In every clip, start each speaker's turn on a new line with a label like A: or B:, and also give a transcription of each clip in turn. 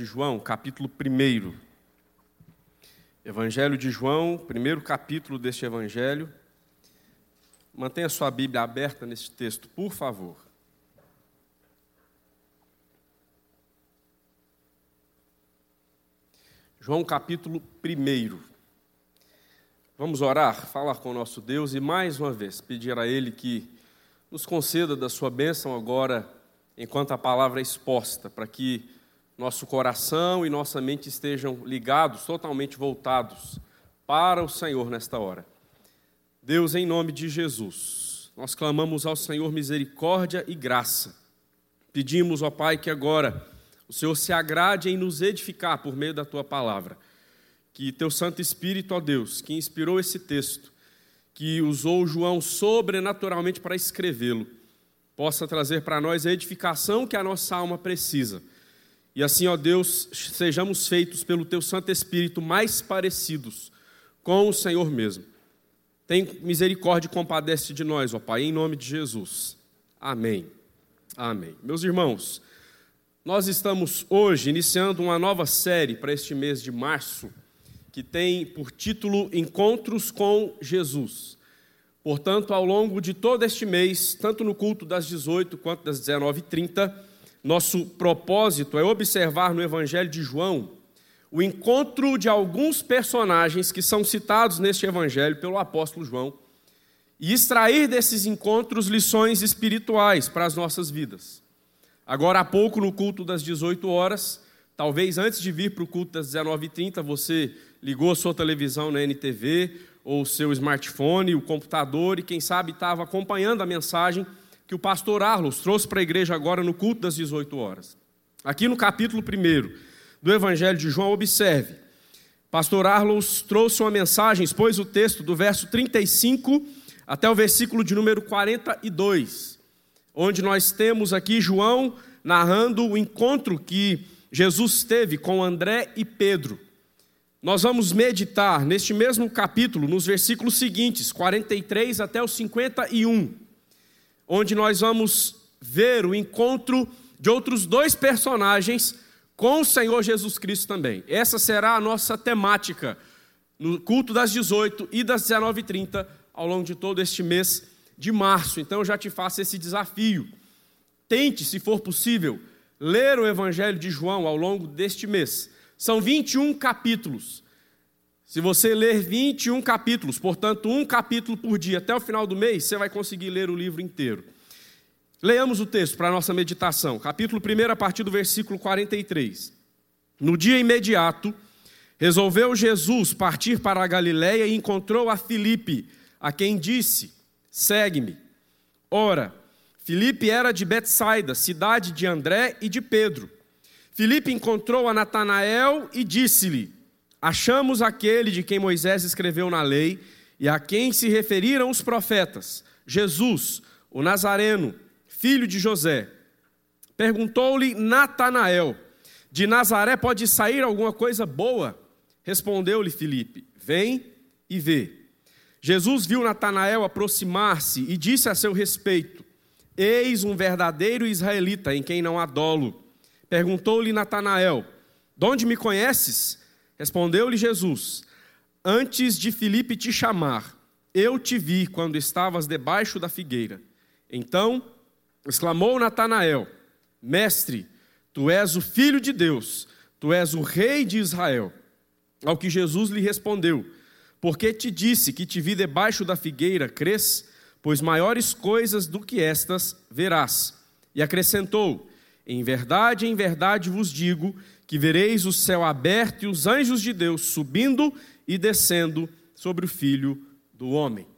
A: de João, capítulo 1. Evangelho de João, primeiro capítulo deste evangelho. Mantenha sua Bíblia aberta nesse texto, por favor. João capítulo 1. Vamos orar, falar com o nosso Deus e mais uma vez pedir a Ele que nos conceda da sua bênção agora, enquanto a palavra é exposta, para que nosso coração e nossa mente estejam ligados, totalmente voltados para o Senhor nesta hora. Deus, em nome de Jesus, nós clamamos ao Senhor misericórdia e graça. Pedimos, ó Pai, que agora o Senhor se agrade em nos edificar por meio da tua palavra. Que teu Santo Espírito, ó Deus, que inspirou esse texto, que usou João sobrenaturalmente para escrevê-lo, possa trazer para nós a edificação que a nossa alma precisa e assim, ó Deus, sejamos feitos pelo Teu Santo Espírito mais parecidos com o Senhor mesmo. Tem misericórdia e compadece de nós, ó Pai, em nome de Jesus. Amém. Amém. Meus irmãos, nós estamos hoje iniciando uma nova série para este mês de março, que tem por título Encontros com Jesus. Portanto, ao longo de todo este mês, tanto no culto das 18 quanto das 19h30, nosso propósito é observar no Evangelho de João o encontro de alguns personagens que são citados neste Evangelho pelo apóstolo João e extrair desses encontros lições espirituais para as nossas vidas. Agora há pouco, no culto das 18 horas, talvez antes de vir para o culto das 19h30, você ligou a sua televisão na NTV ou seu smartphone, o computador e quem sabe estava acompanhando a mensagem que o pastor Arlos trouxe para a igreja agora no culto das 18 horas. Aqui no capítulo 1 do Evangelho de João, observe. Pastor Arlos trouxe uma mensagem, expôs o texto do verso 35 até o versículo de número 42, onde nós temos aqui João narrando o encontro que Jesus teve com André e Pedro. Nós vamos meditar neste mesmo capítulo, nos versículos seguintes, 43 até o 51 onde nós vamos ver o encontro de outros dois personagens com o Senhor Jesus Cristo também. Essa será a nossa temática no culto das 18 e das 19h30 ao longo de todo este mês de março. Então eu já te faço esse desafio. Tente, se for possível, ler o Evangelho de João ao longo deste mês. São 21 capítulos. Se você ler 21 capítulos, portanto, um capítulo por dia até o final do mês, você vai conseguir ler o livro inteiro. Leamos o texto para a nossa meditação, capítulo 1, a partir do versículo 43. No dia imediato, resolveu Jesus partir para a Galiléia e encontrou a Filipe, a quem disse: Segue-me. Ora, Filipe era de Betsaida, cidade de André e de Pedro. Filipe encontrou a Natanael e disse-lhe: achamos aquele de quem Moisés escreveu na lei e a quem se referiram os profetas, Jesus, o Nazareno, filho de José. Perguntou-lhe Natanael: De Nazaré pode sair alguma coisa boa? Respondeu-lhe Filipe: Vem e vê. Jesus viu Natanael aproximar-se e disse a seu respeito: Eis um verdadeiro israelita em quem não há dolo. Perguntou-lhe Natanael: De onde me conheces? Respondeu-lhe Jesus: Antes de Filipe te chamar, eu te vi quando estavas debaixo da figueira. Então exclamou Natanael: Mestre, tu és o filho de Deus, tu és o rei de Israel. Ao que Jesus lhe respondeu: Porque te disse que te vi debaixo da figueira, crês? Pois maiores coisas do que estas verás. E acrescentou: Em verdade, em verdade vos digo que vereis o céu aberto e os anjos de Deus subindo e descendo sobre o Filho do Homem.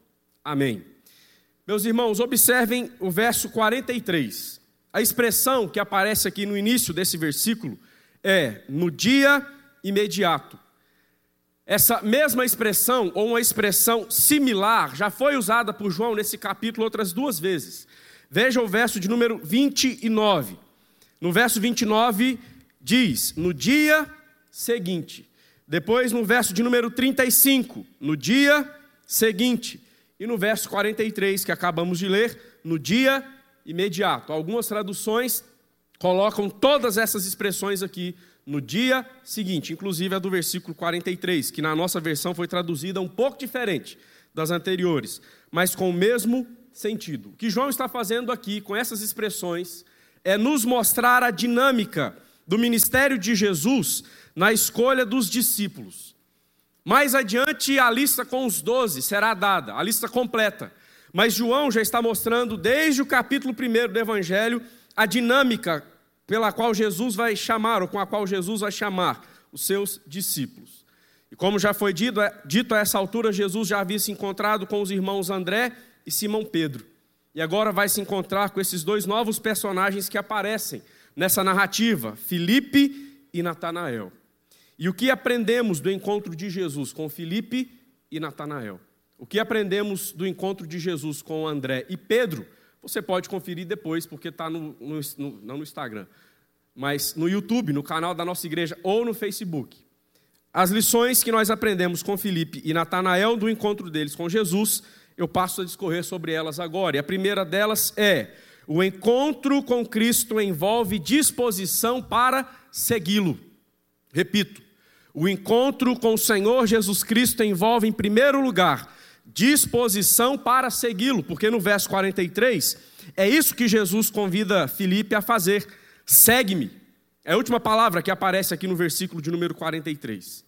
A: Amém. Meus irmãos, observem o verso 43. A expressão que aparece aqui no início desse versículo é no dia imediato. Essa mesma expressão, ou uma expressão similar, já foi usada por João nesse capítulo outras duas vezes. Veja o verso de número 29. No verso 29, diz: no dia seguinte. Depois, no verso de número 35, no dia seguinte. E no verso 43, que acabamos de ler, no dia imediato. Algumas traduções colocam todas essas expressões aqui no dia seguinte, inclusive a do versículo 43, que na nossa versão foi traduzida um pouco diferente das anteriores, mas com o mesmo sentido. O que João está fazendo aqui com essas expressões é nos mostrar a dinâmica do ministério de Jesus na escolha dos discípulos. Mais adiante, a lista com os doze será dada, a lista completa. Mas João já está mostrando, desde o capítulo 1 do Evangelho, a dinâmica pela qual Jesus vai chamar, ou com a qual Jesus vai chamar os seus discípulos. E como já foi dito, é, dito a essa altura, Jesus já havia se encontrado com os irmãos André e Simão Pedro. E agora vai se encontrar com esses dois novos personagens que aparecem nessa narrativa, Filipe e Natanael. E o que aprendemos do encontro de Jesus com Filipe e Natanael? O que aprendemos do encontro de Jesus com André e Pedro? Você pode conferir depois, porque está no, no, no, não no Instagram, mas no YouTube, no canal da nossa igreja ou no Facebook. As lições que nós aprendemos com Felipe e Natanael do encontro deles com Jesus, eu passo a discorrer sobre elas agora. E a primeira delas é: o encontro com Cristo envolve disposição para segui-lo. Repito, o encontro com o Senhor Jesus Cristo envolve, em primeiro lugar, disposição para segui-lo, porque no verso 43 é isso que Jesus convida Filipe a fazer: segue-me. É a última palavra que aparece aqui no versículo de número 43.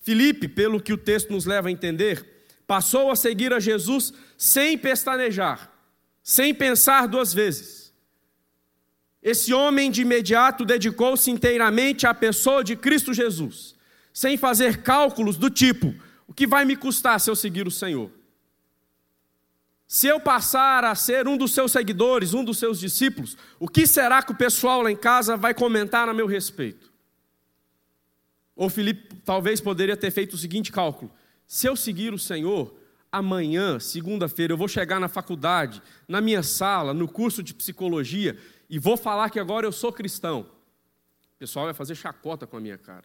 A: Filipe, pelo que o texto nos leva a entender, passou a seguir a Jesus sem pestanejar, sem pensar duas vezes. Esse homem de imediato dedicou-se inteiramente à pessoa de Cristo Jesus, sem fazer cálculos do tipo: o que vai me custar se eu seguir o Senhor? Se eu passar a ser um dos seus seguidores, um dos seus discípulos, o que será que o pessoal lá em casa vai comentar a meu respeito? Ou Felipe talvez poderia ter feito o seguinte cálculo: se eu seguir o Senhor, amanhã, segunda-feira, eu vou chegar na faculdade, na minha sala, no curso de psicologia, e vou falar que agora eu sou cristão. O pessoal vai fazer chacota com a minha cara.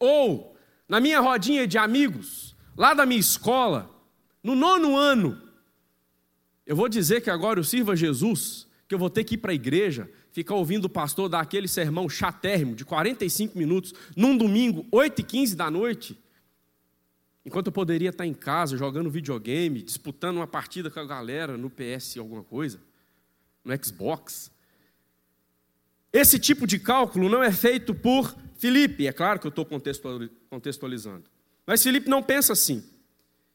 A: Ou na minha rodinha de amigos, lá da minha escola, no nono ano, eu vou dizer que agora eu sirvo a Jesus, que eu vou ter que ir para a igreja, ficar ouvindo o pastor dar aquele sermão chatérrimo de 45 minutos, num domingo, 8 e 15 da noite, enquanto eu poderia estar em casa jogando videogame, disputando uma partida com a galera no PS alguma coisa, no Xbox. Esse tipo de cálculo não é feito por Felipe, é claro que eu estou contextualizando. Mas Felipe não pensa assim.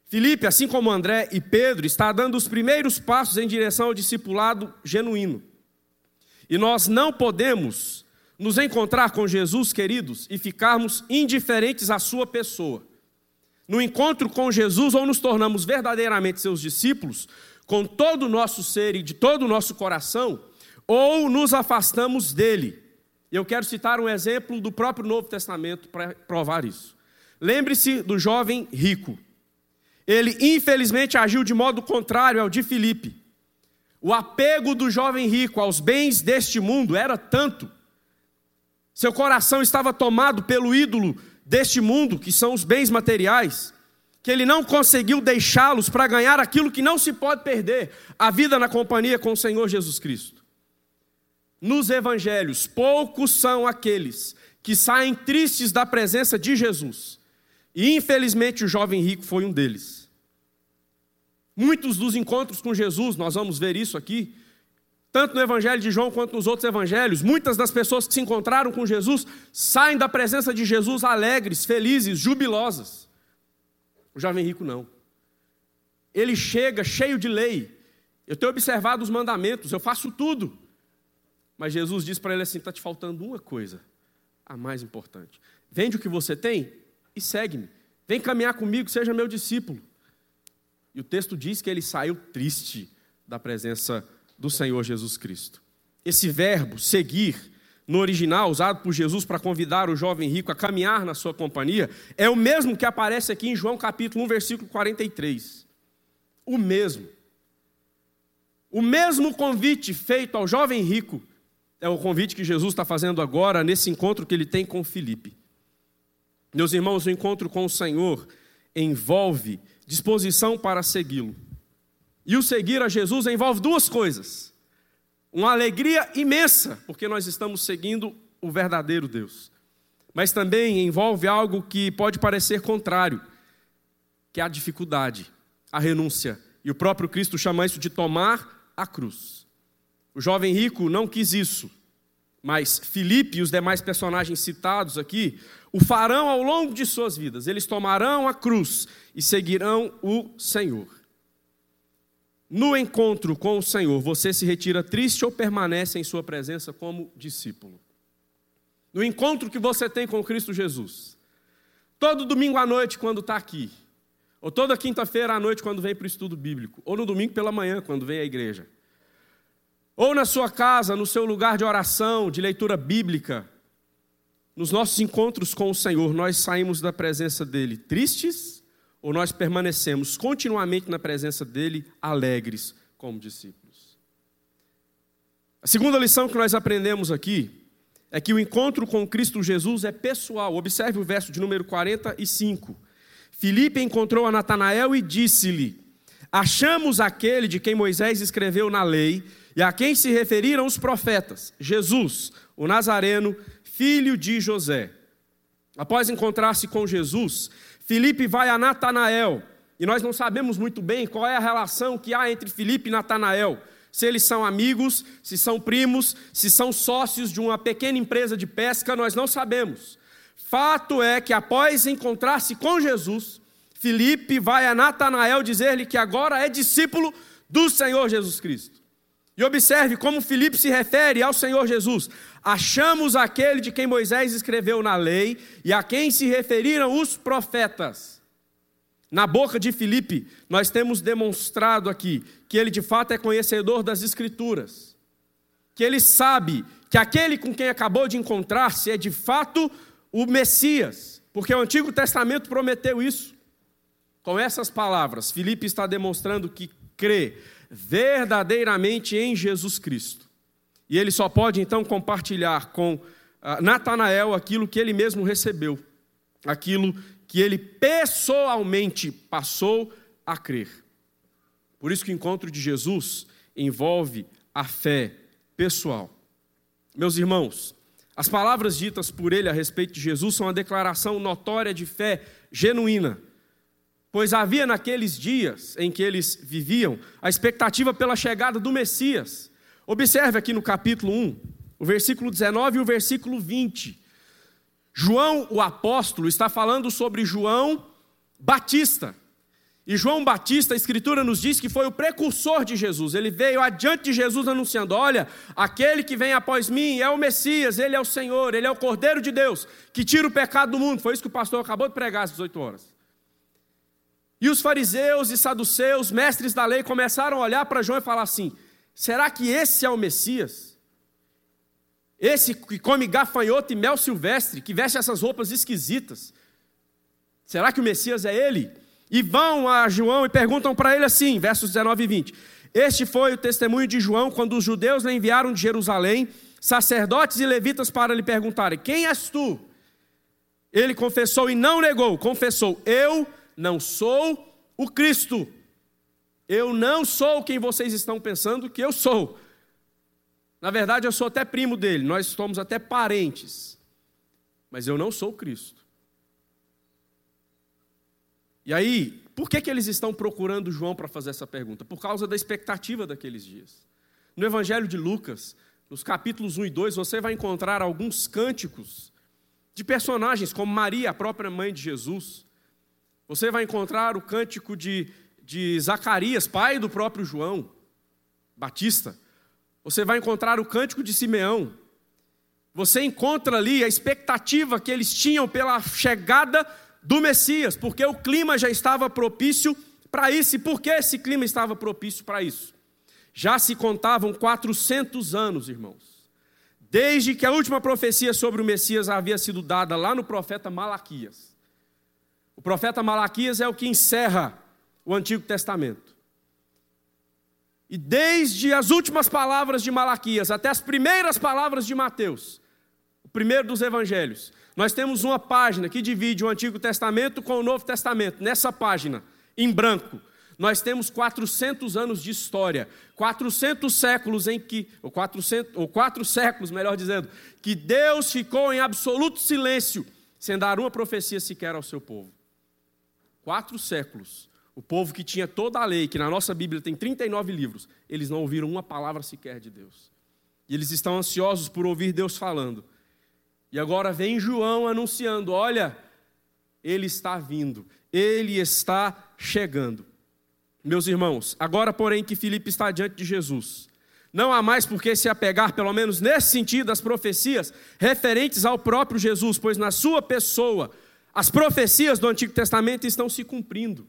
A: Felipe, assim como André e Pedro, está dando os primeiros passos em direção ao discipulado genuíno. E nós não podemos nos encontrar com Jesus, queridos, e ficarmos indiferentes à sua pessoa. No encontro com Jesus, ou nos tornamos verdadeiramente seus discípulos, com todo o nosso ser e de todo o nosso coração, ou nos afastamos dele eu quero citar um exemplo do próprio Novo Testamento para provar isso. Lembre-se do jovem rico. Ele, infelizmente, agiu de modo contrário ao de Filipe. O apego do jovem rico aos bens deste mundo era tanto. Seu coração estava tomado pelo ídolo deste mundo, que são os bens materiais, que ele não conseguiu deixá-los para ganhar aquilo que não se pode perder a vida na companhia com o Senhor Jesus Cristo. Nos evangelhos, poucos são aqueles que saem tristes da presença de Jesus. E infelizmente o jovem rico foi um deles. Muitos dos encontros com Jesus, nós vamos ver isso aqui, tanto no Evangelho de João quanto nos outros evangelhos, muitas das pessoas que se encontraram com Jesus saem da presença de Jesus alegres, felizes, jubilosas. O jovem rico não. Ele chega cheio de lei. Eu tenho observado os mandamentos, eu faço tudo. Mas Jesus diz para ele assim: está te faltando uma coisa, a mais importante. Vende o que você tem e segue-me. Vem caminhar comigo, seja meu discípulo. E o texto diz que ele saiu triste da presença do Senhor Jesus Cristo. Esse verbo, seguir, no original, usado por Jesus para convidar o jovem rico a caminhar na sua companhia, é o mesmo que aparece aqui em João capítulo 1, versículo 43. O mesmo. O mesmo convite feito ao jovem rico é o convite que Jesus está fazendo agora nesse encontro que ele tem com Filipe. Meus irmãos, o encontro com o Senhor envolve disposição para segui-lo. E o seguir a Jesus envolve duas coisas: uma alegria imensa, porque nós estamos seguindo o verdadeiro Deus. Mas também envolve algo que pode parecer contrário, que é a dificuldade, a renúncia. E o próprio Cristo chama isso de tomar a cruz. O jovem rico não quis isso, mas Filipe e os demais personagens citados aqui o farão ao longo de suas vidas. Eles tomarão a cruz e seguirão o Senhor. No encontro com o Senhor, você se retira triste ou permanece em sua presença como discípulo? No encontro que você tem com Cristo Jesus, todo domingo à noite, quando está aqui, ou toda quinta-feira à noite, quando vem para o estudo bíblico, ou no domingo pela manhã, quando vem à igreja, ou na sua casa, no seu lugar de oração, de leitura bíblica, nos nossos encontros com o Senhor, nós saímos da presença dele tristes ou nós permanecemos continuamente na presença dele alegres como discípulos? A segunda lição que nós aprendemos aqui é que o encontro com Cristo Jesus é pessoal. Observe o verso de número 45. Filipe encontrou a Natanael e disse-lhe: Achamos aquele de quem Moisés escreveu na lei e a quem se referiram os profetas, Jesus, o Nazareno, filho de José. Após encontrar-se com Jesus, Filipe vai a Natanael, e nós não sabemos muito bem qual é a relação que há entre Filipe e Natanael. Se eles são amigos, se são primos, se são sócios de uma pequena empresa de pesca, nós não sabemos. Fato é que após encontrar-se com Jesus, Filipe vai a Natanael dizer-lhe que agora é discípulo do Senhor Jesus Cristo. E observe como Filipe se refere ao Senhor Jesus. Achamos aquele de quem Moisés escreveu na lei e a quem se referiram os profetas. Na boca de Filipe, nós temos demonstrado aqui que ele de fato é conhecedor das Escrituras, que ele sabe que aquele com quem acabou de encontrar-se é de fato o Messias, porque o Antigo Testamento prometeu isso. Com essas palavras, Filipe está demonstrando que crê verdadeiramente em Jesus Cristo. E ele só pode então compartilhar com ah, Natanael aquilo que ele mesmo recebeu, aquilo que ele pessoalmente passou a crer. Por isso que o encontro de Jesus envolve a fé pessoal. Meus irmãos, as palavras ditas por ele a respeito de Jesus são uma declaração notória de fé genuína pois havia naqueles dias em que eles viviam a expectativa pela chegada do Messias. Observe aqui no capítulo 1, o versículo 19 e o versículo 20. João, o apóstolo, está falando sobre João Batista. E João Batista, a Escritura nos diz que foi o precursor de Jesus. Ele veio adiante de Jesus anunciando: Olha, aquele que vem após mim é o Messias, ele é o Senhor, ele é o Cordeiro de Deus, que tira o pecado do mundo. Foi isso que o pastor acabou de pregar às 18 horas. E os fariseus e saduceus, mestres da lei, começaram a olhar para João e falar assim: será que esse é o Messias? Esse que come gafanhoto e mel silvestre, que veste essas roupas esquisitas. Será que o Messias é ele? E vão a João e perguntam para ele assim, versos 19 e 20. Este foi o testemunho de João quando os judeus lhe enviaram de Jerusalém sacerdotes e levitas para lhe perguntarem: Quem és tu? Ele confessou e não negou, confessou: Eu não sou o Cristo. Eu não sou quem vocês estão pensando que eu sou. Na verdade, eu sou até primo dele, nós somos até parentes. Mas eu não sou Cristo. E aí, por que, que eles estão procurando João para fazer essa pergunta? Por causa da expectativa daqueles dias. No Evangelho de Lucas, nos capítulos 1 e 2, você vai encontrar alguns cânticos de personagens como Maria, a própria mãe de Jesus, você vai encontrar o cântico de, de Zacarias, pai do próprio João Batista. Você vai encontrar o cântico de Simeão. Você encontra ali a expectativa que eles tinham pela chegada do Messias, porque o clima já estava propício para isso. E por que esse clima estava propício para isso? Já se contavam 400 anos, irmãos, desde que a última profecia sobre o Messias havia sido dada lá no profeta Malaquias. O profeta Malaquias é o que encerra o Antigo Testamento. E desde as últimas palavras de Malaquias até as primeiras palavras de Mateus, o primeiro dos evangelhos, nós temos uma página que divide o Antigo Testamento com o Novo Testamento. Nessa página, em branco, Nós temos 400 anos de história, 400 séculos em que, ou, 400, ou quatro séculos, melhor dizendo, que Deus ficou em absoluto silêncio, sem dar uma profecia sequer ao seu povo. Quatro séculos. O povo que tinha toda a lei, que na nossa Bíblia tem 39 livros, eles não ouviram uma palavra sequer de Deus. E eles estão ansiosos por ouvir Deus falando. E agora vem João anunciando: olha, ele está vindo, ele está chegando. Meus irmãos, agora, porém, que Filipe está diante de Jesus, não há mais por que se apegar, pelo menos nesse sentido, às profecias referentes ao próprio Jesus, pois na sua pessoa as profecias do Antigo Testamento estão se cumprindo.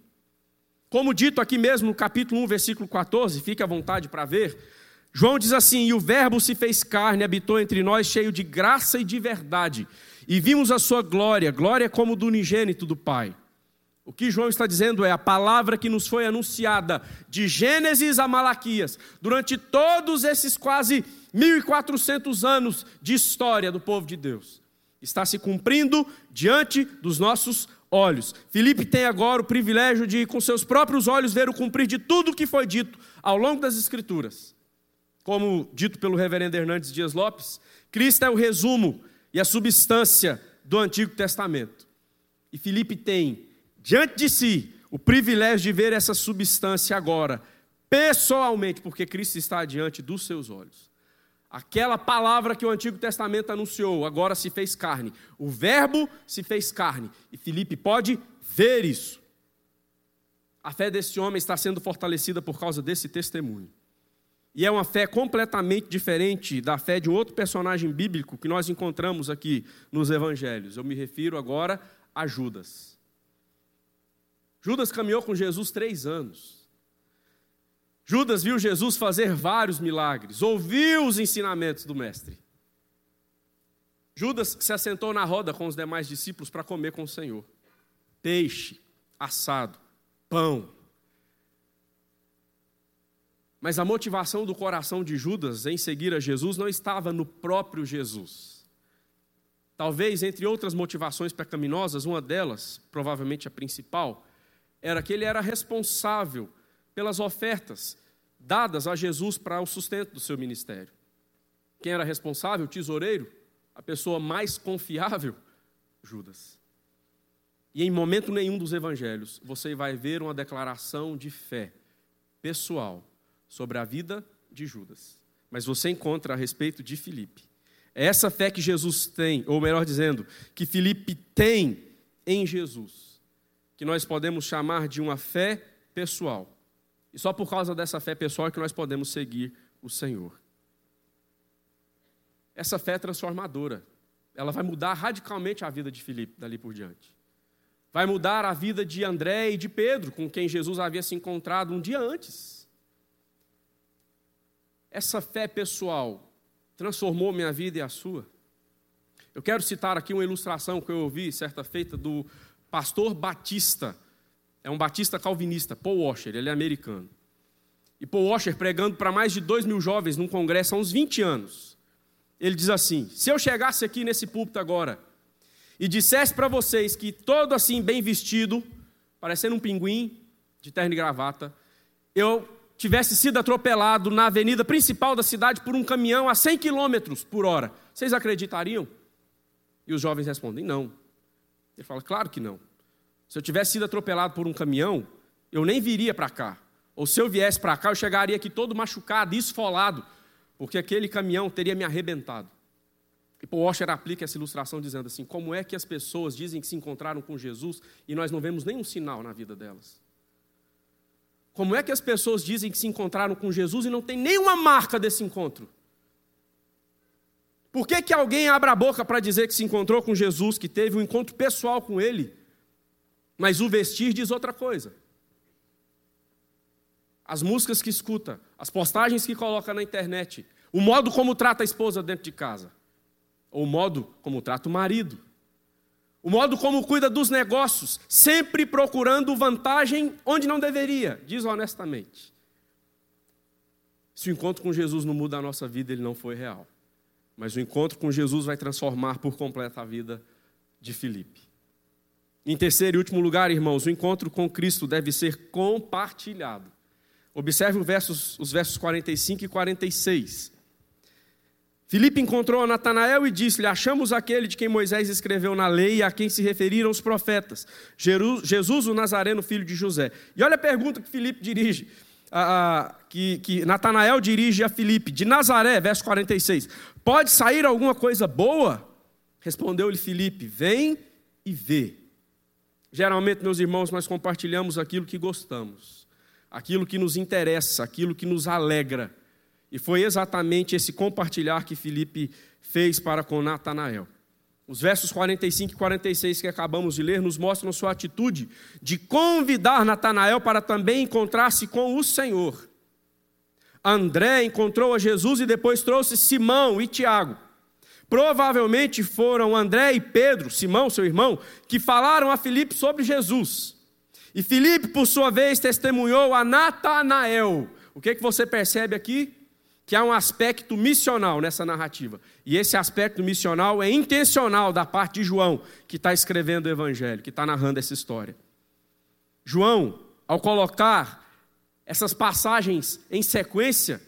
A: Como dito aqui mesmo no capítulo 1, versículo 14, fique à vontade para ver. João diz assim: E o Verbo se fez carne, habitou entre nós, cheio de graça e de verdade, e vimos a sua glória, glória como do unigênito do Pai. O que João está dizendo é a palavra que nos foi anunciada de Gênesis a Malaquias, durante todos esses quase 1400 anos de história do povo de Deus, está se cumprindo diante dos nossos olhos. Filipe tem agora o privilégio de, com seus próprios olhos, ver o cumprir de tudo o que foi dito ao longo das Escrituras. Como dito pelo reverendo Hernandes Dias Lopes, Cristo é o resumo e a substância do Antigo Testamento. E Filipe tem diante de si o privilégio de ver essa substância agora, pessoalmente, porque Cristo está diante dos seus olhos. Aquela palavra que o Antigo Testamento anunciou, agora se fez carne. O Verbo se fez carne. E Filipe pode ver isso. A fé desse homem está sendo fortalecida por causa desse testemunho. E é uma fé completamente diferente da fé de outro personagem bíblico que nós encontramos aqui nos evangelhos. Eu me refiro agora a Judas. Judas caminhou com Jesus três anos. Judas viu Jesus fazer vários milagres, ouviu os ensinamentos do Mestre. Judas se assentou na roda com os demais discípulos para comer com o Senhor. Peixe, assado, pão. Mas a motivação do coração de Judas em seguir a Jesus não estava no próprio Jesus. Talvez, entre outras motivações pecaminosas, uma delas, provavelmente a principal, era que ele era responsável pelas ofertas dadas a Jesus para o sustento do seu ministério. Quem era responsável? O tesoureiro, a pessoa mais confiável, Judas. E em momento nenhum dos evangelhos você vai ver uma declaração de fé pessoal sobre a vida de Judas. Mas você encontra a respeito de Filipe. É essa fé que Jesus tem, ou melhor dizendo, que Filipe tem em Jesus que nós podemos chamar de uma fé pessoal. E só por causa dessa fé pessoal é que nós podemos seguir o Senhor. Essa fé é transformadora. Ela vai mudar radicalmente a vida de Filipe dali por diante. Vai mudar a vida de André e de Pedro, com quem Jesus havia se encontrado um dia antes. Essa fé pessoal transformou minha vida e a sua. Eu quero citar aqui uma ilustração que eu ouvi certa feita do pastor batista, é um batista calvinista, Paul Washer, ele é americano. E Paul Washer pregando para mais de dois mil jovens num congresso há uns 20 anos. Ele diz assim: se eu chegasse aqui nesse púlpito agora e dissesse para vocês que todo assim bem vestido, parecendo um pinguim de terno e gravata, eu tivesse sido atropelado na avenida principal da cidade por um caminhão a 100 km por hora, vocês acreditariam? E os jovens respondem: não. Ele fala: Claro que não. Se eu tivesse sido atropelado por um caminhão, eu nem viria para cá. Ou se eu viesse para cá, eu chegaria aqui todo machucado, esfolado, porque aquele caminhão teria me arrebentado. E Paul Washer aplica essa ilustração dizendo assim: como é que as pessoas dizem que se encontraram com Jesus e nós não vemos nenhum sinal na vida delas? Como é que as pessoas dizem que se encontraram com Jesus e não tem nenhuma marca desse encontro? Por que, que alguém abre a boca para dizer que se encontrou com Jesus, que teve um encontro pessoal com Ele, mas o vestir diz outra coisa? As músicas que escuta, as postagens que coloca na internet, o modo como trata a esposa dentro de casa, ou o modo como trata o marido, o modo como cuida dos negócios, sempre procurando vantagem onde não deveria, diz honestamente. Se o encontro com Jesus não muda a nossa vida, ele não foi real. Mas o encontro com Jesus vai transformar por completo a vida de Filipe. Em terceiro e último lugar, irmãos, o encontro com Cristo deve ser compartilhado. Observe os versos, os versos 45 e 46. Filipe encontrou Natanael e disse-lhe: Achamos aquele de quem Moisés escreveu na lei e a quem se referiram os profetas, Jesus o Nazareno, filho de José. E olha a pergunta que Filipe dirige, a, a, que, que Natanael dirige a Filipe, de Nazaré, verso 46. Pode sair alguma coisa boa? Respondeu-lhe Filipe: Vem e vê. Geralmente, meus irmãos, nós compartilhamos aquilo que gostamos, aquilo que nos interessa, aquilo que nos alegra. E foi exatamente esse compartilhar que Filipe fez para com Natanael. Os versos 45 e 46 que acabamos de ler nos mostram sua atitude de convidar Natanael para também encontrar-se com o Senhor. André encontrou a Jesus e depois trouxe Simão e Tiago. Provavelmente foram André e Pedro, Simão, seu irmão, que falaram a Filipe sobre Jesus. E Filipe, por sua vez, testemunhou a Natanael. O que, é que você percebe aqui? que há um aspecto missional nessa narrativa. E esse aspecto missional é intencional da parte de João, que está escrevendo o Evangelho, que está narrando essa história. João, ao colocar essas passagens em sequência,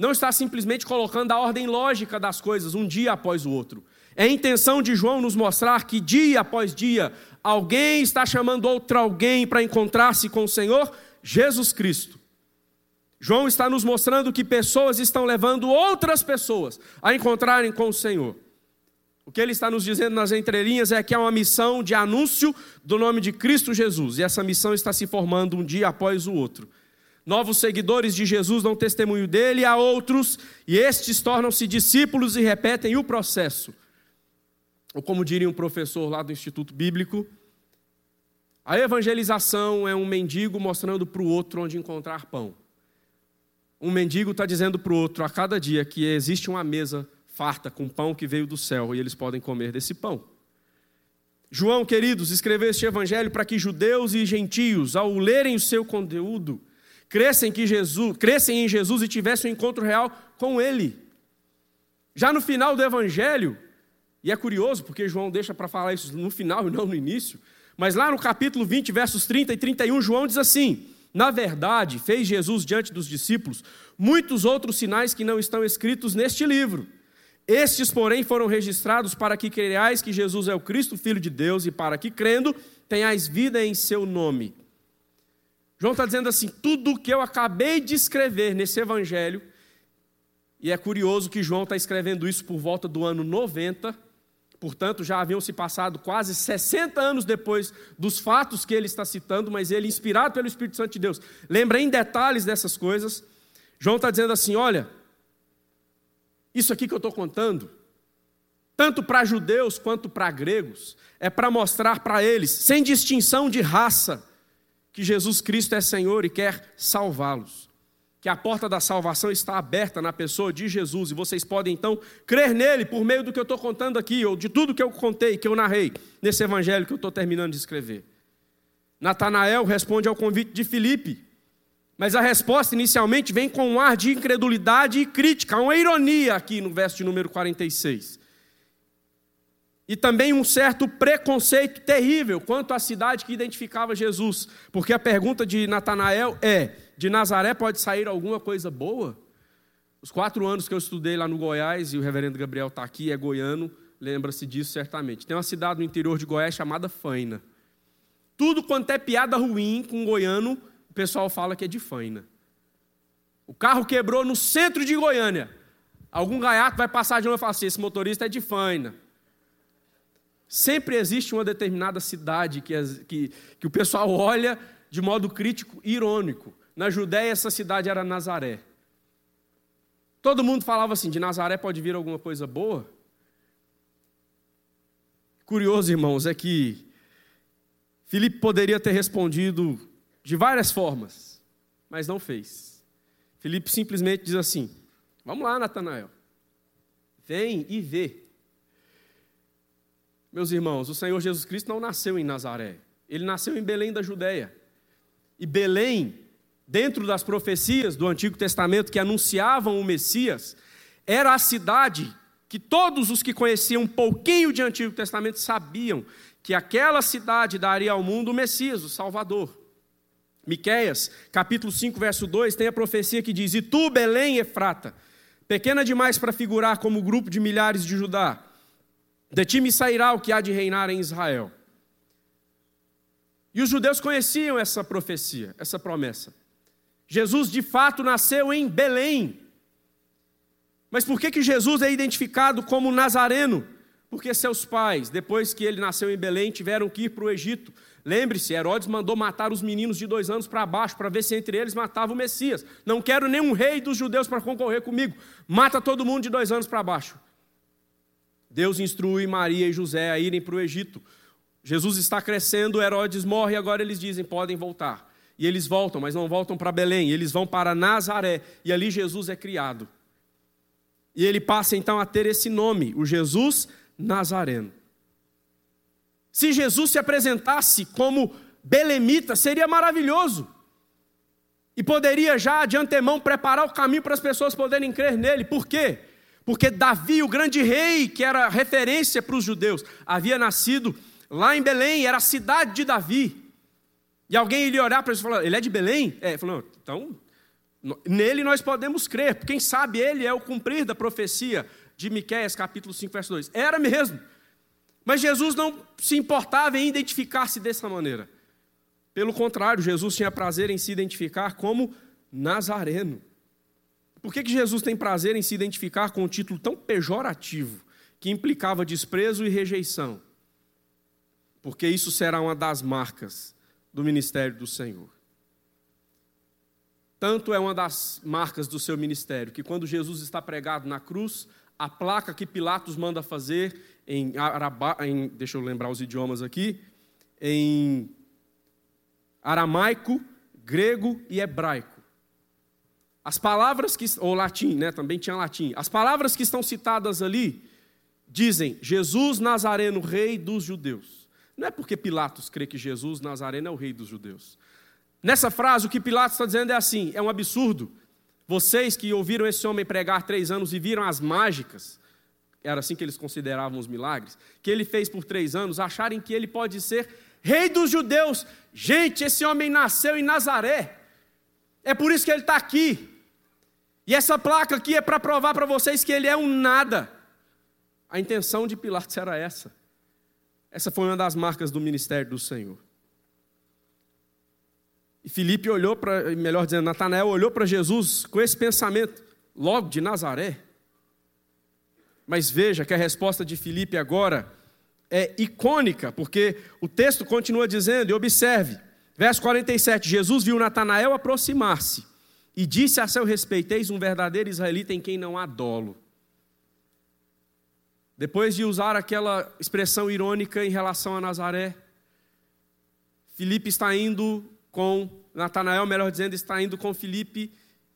A: não está simplesmente colocando a ordem lógica das coisas, um dia após o outro. É a intenção de João nos mostrar que dia após dia, alguém está chamando outro alguém para encontrar-se com o Senhor Jesus Cristo. João está nos mostrando que pessoas estão levando outras pessoas a encontrarem com o Senhor. O que ele está nos dizendo nas entrelinhas é que há uma missão de anúncio do nome de Cristo Jesus, e essa missão está se formando um dia após o outro. Novos seguidores de Jesus dão testemunho dele a outros, e estes tornam-se discípulos e repetem o processo. Ou como diria um professor lá do Instituto Bíblico, a evangelização é um mendigo mostrando para o outro onde encontrar pão um mendigo está dizendo para o outro a cada dia que existe uma mesa farta com pão que veio do céu e eles podem comer desse pão. João, queridos, escreveu este evangelho para que judeus e gentios, ao lerem o seu conteúdo, crescem, que Jesus, crescem em Jesus e tivessem um encontro real com Ele. Já no final do evangelho, e é curioso porque João deixa para falar isso no final e não no início, mas lá no capítulo 20, versos 30 e 31, João diz assim: na verdade, fez Jesus diante dos discípulos muitos outros sinais que não estão escritos neste livro. Estes, porém, foram registrados para que creiais que Jesus é o Cristo, Filho de Deus, e para que, crendo, tenhais vida em seu nome. João está dizendo assim: tudo o que eu acabei de escrever nesse evangelho, e é curioso que João está escrevendo isso por volta do ano 90 Portanto, já haviam se passado quase 60 anos depois dos fatos que ele está citando, mas ele, inspirado pelo Espírito Santo de Deus, lembra em detalhes dessas coisas. João está dizendo assim: olha, isso aqui que eu estou contando, tanto para judeus quanto para gregos, é para mostrar para eles, sem distinção de raça, que Jesus Cristo é Senhor e quer salvá-los que a porta da salvação está aberta na pessoa de Jesus e vocês podem então crer nele por meio do que eu estou contando aqui, ou de tudo que eu contei, que eu narrei nesse evangelho que eu estou terminando de escrever. Natanael responde ao convite de Filipe, mas a resposta inicialmente vem com um ar de incredulidade e crítica, uma ironia aqui no verso de número 46. E também um certo preconceito terrível quanto à cidade que identificava Jesus, porque a pergunta de Natanael é: de Nazaré pode sair alguma coisa boa? Os quatro anos que eu estudei lá no Goiás, e o reverendo Gabriel está aqui, é goiano, lembra-se disso certamente. Tem uma cidade no interior de Goiás chamada Faina. Tudo quanto é piada ruim com goiano, o pessoal fala que é de Faina. O carro quebrou no centro de Goiânia. Algum gaiato vai passar de novo e falar assim: esse motorista é de Faina. Sempre existe uma determinada cidade que, que, que o pessoal olha de modo crítico e irônico. Na Judéia, essa cidade era Nazaré. Todo mundo falava assim: de Nazaré pode vir alguma coisa boa? Curioso, irmãos, é que Filipe poderia ter respondido de várias formas, mas não fez. Filipe simplesmente diz assim: Vamos lá, Natanael, vem e vê. Meus irmãos, o Senhor Jesus Cristo não nasceu em Nazaré, ele nasceu em Belém da Judéia. E Belém dentro das profecias do Antigo Testamento que anunciavam o Messias, era a cidade que todos os que conheciam um pouquinho de Antigo Testamento sabiam que aquela cidade daria ao mundo o Messias, o Salvador. Miqueias, capítulo 5, verso 2, tem a profecia que diz: E tu, Belém, Efrata, pequena demais para figurar como grupo de milhares de Judá, de ti me sairá o que há de reinar em Israel. E os judeus conheciam essa profecia, essa promessa. Jesus de fato nasceu em Belém, mas por que, que Jesus é identificado como nazareno? Porque seus pais, depois que ele nasceu em Belém, tiveram que ir para o Egito. Lembre-se, Herodes mandou matar os meninos de dois anos para baixo, para ver se entre eles matava o Messias. Não quero nenhum rei dos judeus para concorrer comigo. Mata todo mundo de dois anos para baixo. Deus instrui Maria e José a irem para o Egito. Jesus está crescendo, Herodes morre, agora eles dizem: podem voltar. E eles voltam, mas não voltam para Belém, eles vão para Nazaré, e ali Jesus é criado. E ele passa então a ter esse nome, o Jesus Nazareno. Se Jesus se apresentasse como belemita, seria maravilhoso. E poderia já de antemão preparar o caminho para as pessoas poderem crer nele. Por quê? Porque Davi, o grande rei, que era referência para os judeus, havia nascido lá em Belém, era a cidade de Davi. E alguém iria olhar para ele e falar: Ele é de Belém? É, ele falou: Então Nele nós podemos crer, quem sabe ele é o cumprir da profecia de Miqueias capítulo 5, verso 2. Era mesmo. Mas Jesus não se importava em identificar-se dessa maneira. Pelo contrário, Jesus tinha prazer em se identificar como Nazareno. Por que, que Jesus tem prazer em se identificar com um título tão pejorativo, que implicava desprezo e rejeição? Porque isso será uma das marcas do ministério do Senhor. Tanto é uma das marcas do seu ministério, que quando Jesus está pregado na cruz, a placa que Pilatos manda fazer em, araba, em deixa eu lembrar os idiomas aqui, em aramaico, grego e hebraico. As palavras que ou latim, né, também tinha latim. As palavras que estão citadas ali dizem: Jesus Nazareno, rei dos judeus. Não é porque Pilatos crê que Jesus Nazareno é o rei dos judeus. Nessa frase, o que Pilatos está dizendo é assim: é um absurdo. Vocês que ouviram esse homem pregar três anos e viram as mágicas, era assim que eles consideravam os milagres, que ele fez por três anos, acharem que ele pode ser rei dos judeus. Gente, esse homem nasceu em Nazaré, é por isso que ele está aqui. E essa placa aqui é para provar para vocês que ele é um nada. A intenção de Pilatos era essa. Essa foi uma das marcas do ministério do Senhor. E Felipe olhou para, melhor dizendo, Natanael olhou para Jesus com esse pensamento, logo de Nazaré. Mas veja que a resposta de Felipe agora é icônica, porque o texto continua dizendo, e observe, verso 47, Jesus viu Natanael aproximar-se e disse a seu respeito, eis um verdadeiro israelita em quem não há dolo. Depois de usar aquela expressão irônica em relação a Nazaré, Felipe está indo com Natanael, melhor dizendo, está indo com Filipe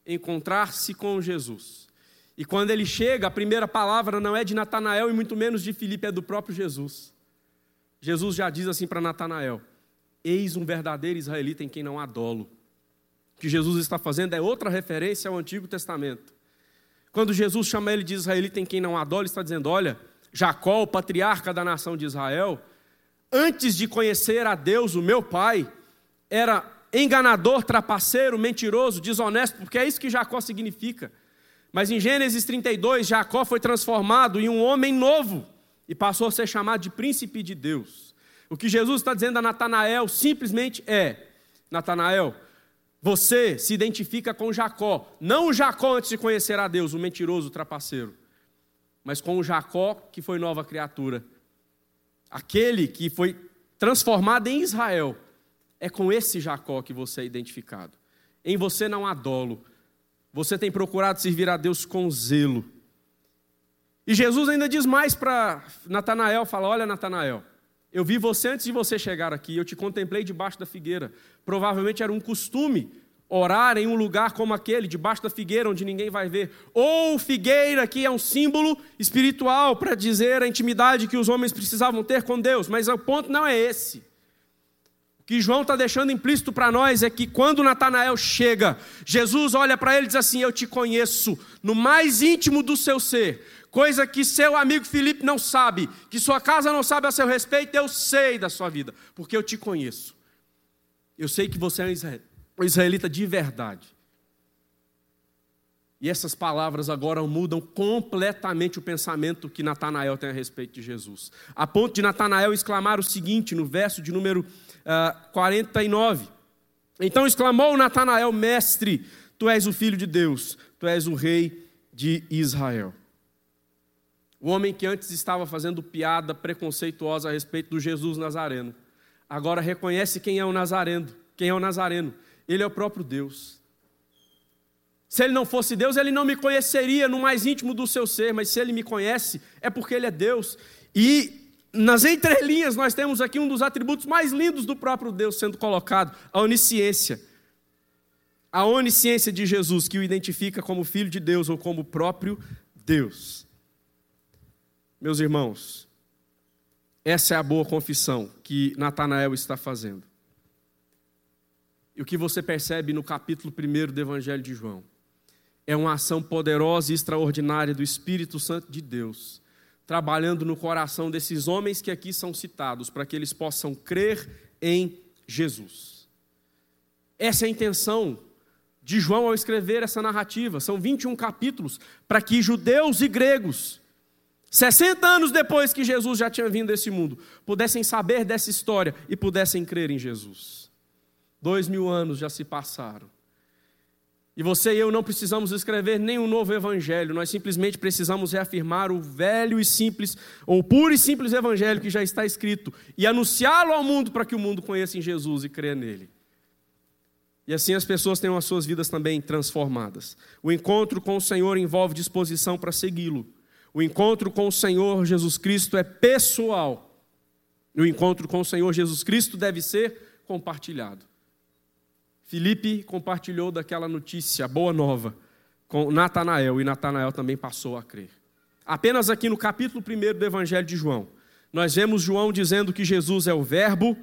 A: encontrar-se com Jesus. E quando ele chega, a primeira palavra não é de Natanael e muito menos de Filipe, é do próprio Jesus. Jesus já diz assim para Natanael: Eis um verdadeiro israelita em quem não há dolo. O que Jesus está fazendo é outra referência ao Antigo Testamento. Quando Jesus chama ele de israelita em quem não há dolo, ele está dizendo: Olha, Jacó, o patriarca da nação de Israel, antes de conhecer a Deus, o meu pai, era enganador, trapaceiro, mentiroso, desonesto, porque é isso que Jacó significa. Mas em Gênesis 32, Jacó foi transformado em um homem novo e passou a ser chamado de príncipe de Deus. O que Jesus está dizendo a Natanael simplesmente é: Natanael, você se identifica com Jacó, não o Jacó antes de conhecer a Deus, o mentiroso, o trapaceiro, mas com o Jacó que foi nova criatura, aquele que foi transformado em Israel é com esse Jacó que você é identificado. Em você não há dolo. Você tem procurado servir a Deus com zelo. E Jesus ainda diz mais para Natanael, fala: "Olha, Natanael, eu vi você antes de você chegar aqui, eu te contemplei debaixo da figueira. Provavelmente era um costume orar em um lugar como aquele, debaixo da figueira, onde ninguém vai ver. Ou figueira, que é um símbolo espiritual para dizer a intimidade que os homens precisavam ter com Deus, mas o ponto não é esse. O que João está deixando implícito para nós é que quando Natanael chega, Jesus olha para ele e diz assim: Eu te conheço no mais íntimo do seu ser. Coisa que seu amigo Felipe não sabe, que sua casa não sabe a seu respeito, eu sei da sua vida, porque eu te conheço. Eu sei que você é um israelita de verdade. E essas palavras agora mudam completamente o pensamento que Natanael tem a respeito de Jesus. A ponto de Natanael exclamar o seguinte no verso de número uh, ah, 49. Então exclamou Natanael, mestre, tu és o filho de Deus, tu és o rei de Israel. O homem que antes estava fazendo piada preconceituosa a respeito do Jesus Nazareno, agora reconhece quem é o Nazareno, quem é o Nazareno. Ele é o próprio Deus. Se ele não fosse Deus, ele não me conheceria no mais íntimo do seu ser, mas se ele me conhece, é porque ele é Deus. E nas entrelinhas nós temos aqui um dos atributos mais lindos do próprio Deus sendo colocado, a onisciência. A onisciência de Jesus, que o identifica como filho de Deus ou como próprio Deus. Meus irmãos, essa é a boa confissão que Natanael está fazendo. E o que você percebe no capítulo 1 do Evangelho de João é uma ação poderosa e extraordinária do Espírito Santo de Deus, trabalhando no coração desses homens que aqui são citados, para que eles possam crer em Jesus. Essa é a intenção de João ao escrever essa narrativa. São 21 capítulos para que judeus e gregos, 60 anos depois que Jesus já tinha vindo a esse mundo, pudessem saber dessa história e pudessem crer em Jesus. Dois mil anos já se passaram. E você e eu não precisamos escrever nenhum novo evangelho, nós simplesmente precisamos reafirmar o velho e simples, ou puro e simples evangelho que já está escrito e anunciá-lo ao mundo para que o mundo conheça em Jesus e creia nele. E assim as pessoas tenham as suas vidas também transformadas. O encontro com o Senhor envolve disposição para segui-lo. O encontro com o Senhor Jesus Cristo é pessoal. O encontro com o Senhor Jesus Cristo deve ser compartilhado. Filipe compartilhou daquela notícia, boa nova, com Natanael, e Natanael também passou a crer. Apenas aqui no capítulo 1 do Evangelho de João, nós vemos João dizendo que Jesus é o Verbo,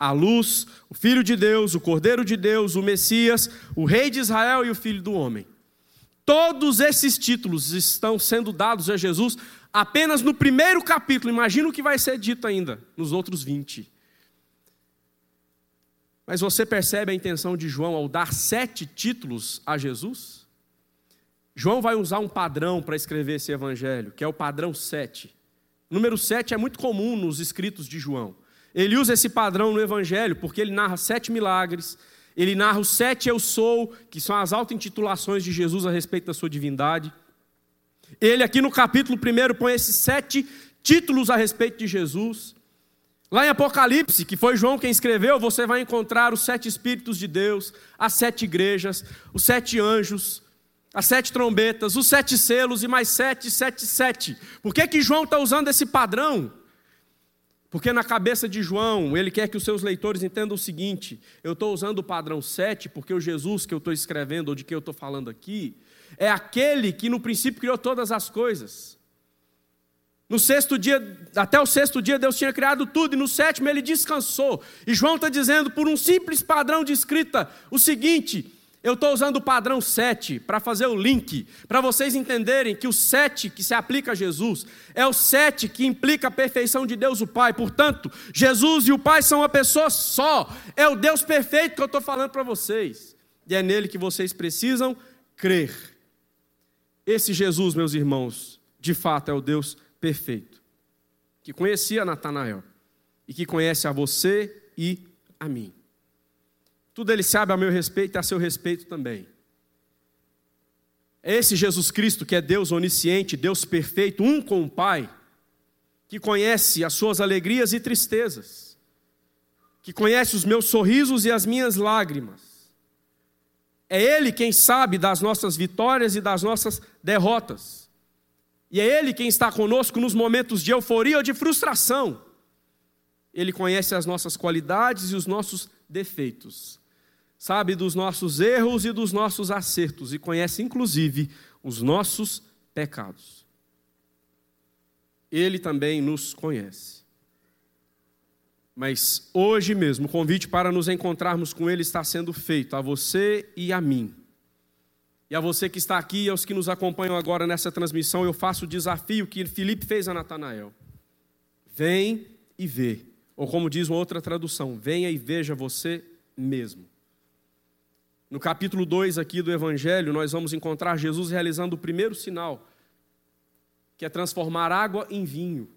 A: a luz, o Filho de Deus, o Cordeiro de Deus, o Messias, o Rei de Israel e o Filho do Homem. Todos esses títulos estão sendo dados a Jesus apenas no primeiro capítulo. Imagina o que vai ser dito ainda nos outros 20. Mas você percebe a intenção de João ao dar sete títulos a Jesus? João vai usar um padrão para escrever esse evangelho, que é o padrão sete. O número sete é muito comum nos escritos de João. Ele usa esse padrão no evangelho porque ele narra sete milagres, ele narra os sete eu sou, que são as auto-intitulações de Jesus a respeito da sua divindade. Ele aqui no capítulo 1 põe esses sete títulos a respeito de Jesus. Lá em Apocalipse, que foi João quem escreveu, você vai encontrar os sete Espíritos de Deus, as sete igrejas, os sete anjos, as sete trombetas, os sete selos e mais sete, sete, sete. Por que, que João está usando esse padrão? Porque na cabeça de João, ele quer que os seus leitores entendam o seguinte: eu estou usando o padrão sete, porque o Jesus que eu estou escrevendo, ou de quem eu estou falando aqui, é aquele que no princípio criou todas as coisas. No sexto dia, até o sexto dia, Deus tinha criado tudo, e no sétimo ele descansou. E João está dizendo, por um simples padrão de escrita, o seguinte: eu estou usando o padrão 7 para fazer o link, para vocês entenderem que o 7 que se aplica a Jesus é o 7 que implica a perfeição de Deus o Pai. Portanto, Jesus e o Pai são uma pessoa só. É o Deus perfeito que eu estou falando para vocês. E é nele que vocês precisam crer. Esse Jesus, meus irmãos, de fato é o Deus perfeito que conhecia Natanael e que conhece a você e a mim. Tudo ele sabe a meu respeito e a seu respeito também. É esse Jesus Cristo que é Deus onisciente, Deus perfeito, um com o Pai, que conhece as suas alegrias e tristezas, que conhece os meus sorrisos e as minhas lágrimas. É Ele quem sabe das nossas vitórias e das nossas derrotas. E é Ele quem está conosco nos momentos de euforia ou de frustração. Ele conhece as nossas qualidades e os nossos defeitos. Sabe dos nossos erros e dos nossos acertos. E conhece, inclusive, os nossos pecados. Ele também nos conhece. Mas hoje mesmo, o convite para nos encontrarmos com Ele está sendo feito a você e a mim. E a você que está aqui e aos que nos acompanham agora nessa transmissão, eu faço o desafio que Filipe fez a Natanael. Vem e vê. Ou como diz uma outra tradução, venha e veja você mesmo. No capítulo 2 aqui do Evangelho, nós vamos encontrar Jesus realizando o primeiro sinal, que é transformar água em vinho.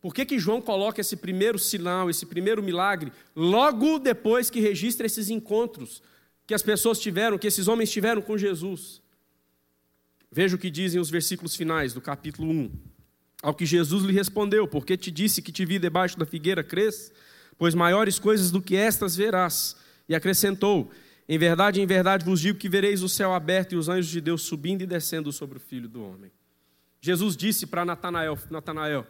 A: Por que, que João coloca esse primeiro sinal, esse primeiro milagre, logo depois que registra esses encontros que as pessoas tiveram, que esses homens tiveram com Jesus? Veja o que dizem os versículos finais do capítulo 1. Ao que Jesus lhe respondeu: Porque te disse que te vi debaixo da figueira, crês? Pois maiores coisas do que estas verás. E acrescentou: Em verdade, em verdade vos digo que vereis o céu aberto e os anjos de Deus subindo e descendo sobre o filho do homem. Jesus disse para Natanael: Natanael,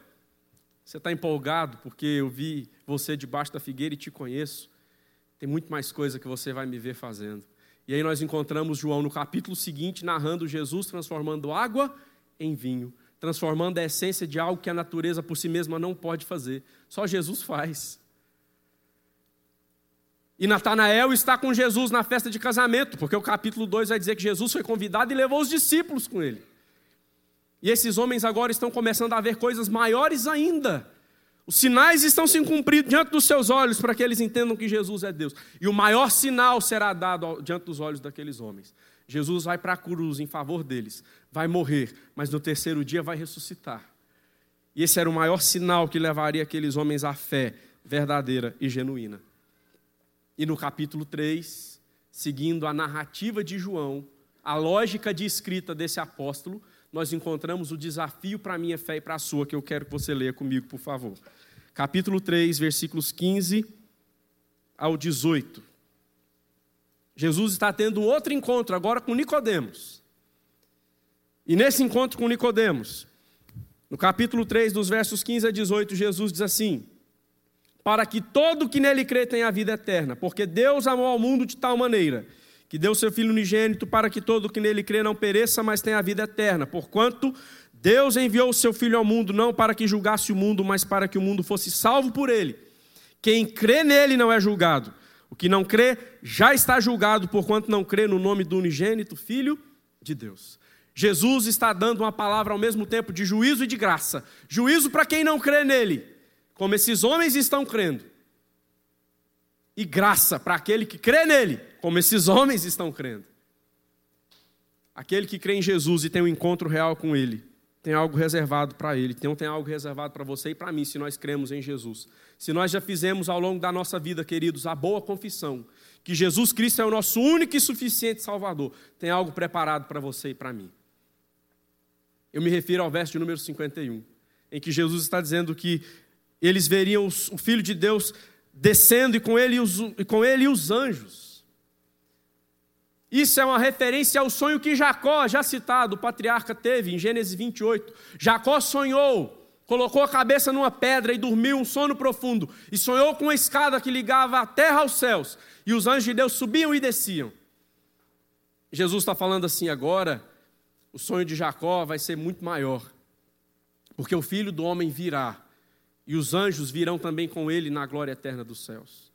A: você está empolgado porque eu vi você debaixo da figueira e te conheço. Tem muito mais coisa que você vai me ver fazendo. E aí nós encontramos João no capítulo seguinte narrando Jesus transformando água em vinho, transformando a essência de algo que a natureza por si mesma não pode fazer. Só Jesus faz. E Natanael está com Jesus na festa de casamento, porque o capítulo 2 vai dizer que Jesus foi convidado e levou os discípulos com ele. E esses homens agora estão começando a ver coisas maiores ainda. Os sinais estão se cumprindo diante dos seus olhos para que eles entendam que Jesus é Deus. E o maior sinal será dado diante dos olhos daqueles homens. Jesus vai para a cruz em favor deles, vai morrer, mas no terceiro dia vai ressuscitar. E esse era o maior sinal que levaria aqueles homens à fé verdadeira e genuína. E no capítulo 3, seguindo a narrativa de João, a lógica de escrita desse apóstolo, nós encontramos o desafio para a minha fé e para a sua, que eu quero que você leia comigo, por favor. Capítulo 3, versículos 15 ao 18. Jesus está tendo outro encontro agora com Nicodemos. E nesse encontro com Nicodemos, no capítulo 3, dos versos 15 a 18, Jesus diz assim: Para que todo que nele crê tenha vida eterna, porque Deus amou ao mundo de tal maneira que deu seu Filho unigênito para que todo que nele crê não pereça, mas tenha vida eterna. Porquanto Deus enviou o seu Filho ao mundo não para que julgasse o mundo, mas para que o mundo fosse salvo por ele. Quem crê nele não é julgado. O que não crê já está julgado, porquanto não crê no nome do unigênito Filho de Deus. Jesus está dando uma palavra ao mesmo tempo de juízo e de graça. Juízo para quem não crê nele, como esses homens estão crendo. E graça para aquele que crê nele como esses homens estão crendo. Aquele que crê em Jesus e tem um encontro real com Ele, tem algo reservado para ele, tem, tem algo reservado para você e para mim, se nós cremos em Jesus. Se nós já fizemos ao longo da nossa vida, queridos, a boa confissão, que Jesus Cristo é o nosso único e suficiente Salvador, tem algo preparado para você e para mim. Eu me refiro ao verso de número 51, em que Jesus está dizendo que eles veriam o Filho de Deus descendo e com ele os, e com ele os anjos. Isso é uma referência ao sonho que Jacó, já citado, o patriarca teve em Gênesis 28. Jacó sonhou, colocou a cabeça numa pedra e dormiu um sono profundo. E sonhou com uma escada que ligava a terra aos céus. E os anjos de Deus subiam e desciam. Jesus está falando assim agora: o sonho de Jacó vai ser muito maior. Porque o filho do homem virá. E os anjos virão também com ele na glória eterna dos céus.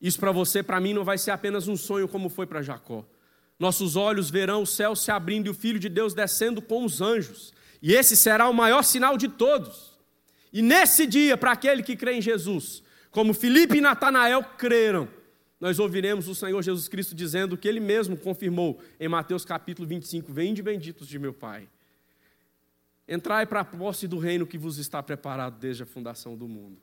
A: Isso para você, para mim, não vai ser apenas um sonho como foi para Jacó. Nossos olhos verão o céu se abrindo e o Filho de Deus descendo com os anjos. E esse será o maior sinal de todos. E nesse dia, para aquele que crê em Jesus, como Filipe e Natanael creram, nós ouviremos o Senhor Jesus Cristo dizendo que ele mesmo confirmou em Mateus capítulo 25: Vende benditos de meu Pai. Entrai para a posse do reino que vos está preparado desde a fundação do mundo.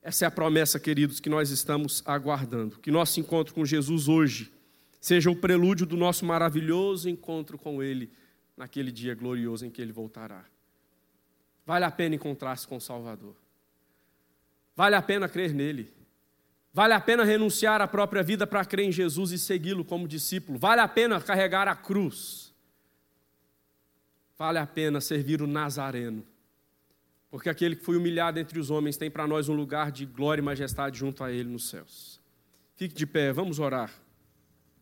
A: Essa é a promessa, queridos, que nós estamos aguardando. Que nosso encontro com Jesus hoje seja o prelúdio do nosso maravilhoso encontro com Ele naquele dia glorioso em que Ele voltará. Vale a pena encontrar-se com o Salvador. Vale a pena crer nele. Vale a pena renunciar à própria vida para crer em Jesus e segui-lo como discípulo. Vale a pena carregar a cruz. Vale a pena servir o Nazareno. Porque aquele que foi humilhado entre os homens tem para nós um lugar de glória e majestade junto a ele nos céus. Fique de pé, vamos orar.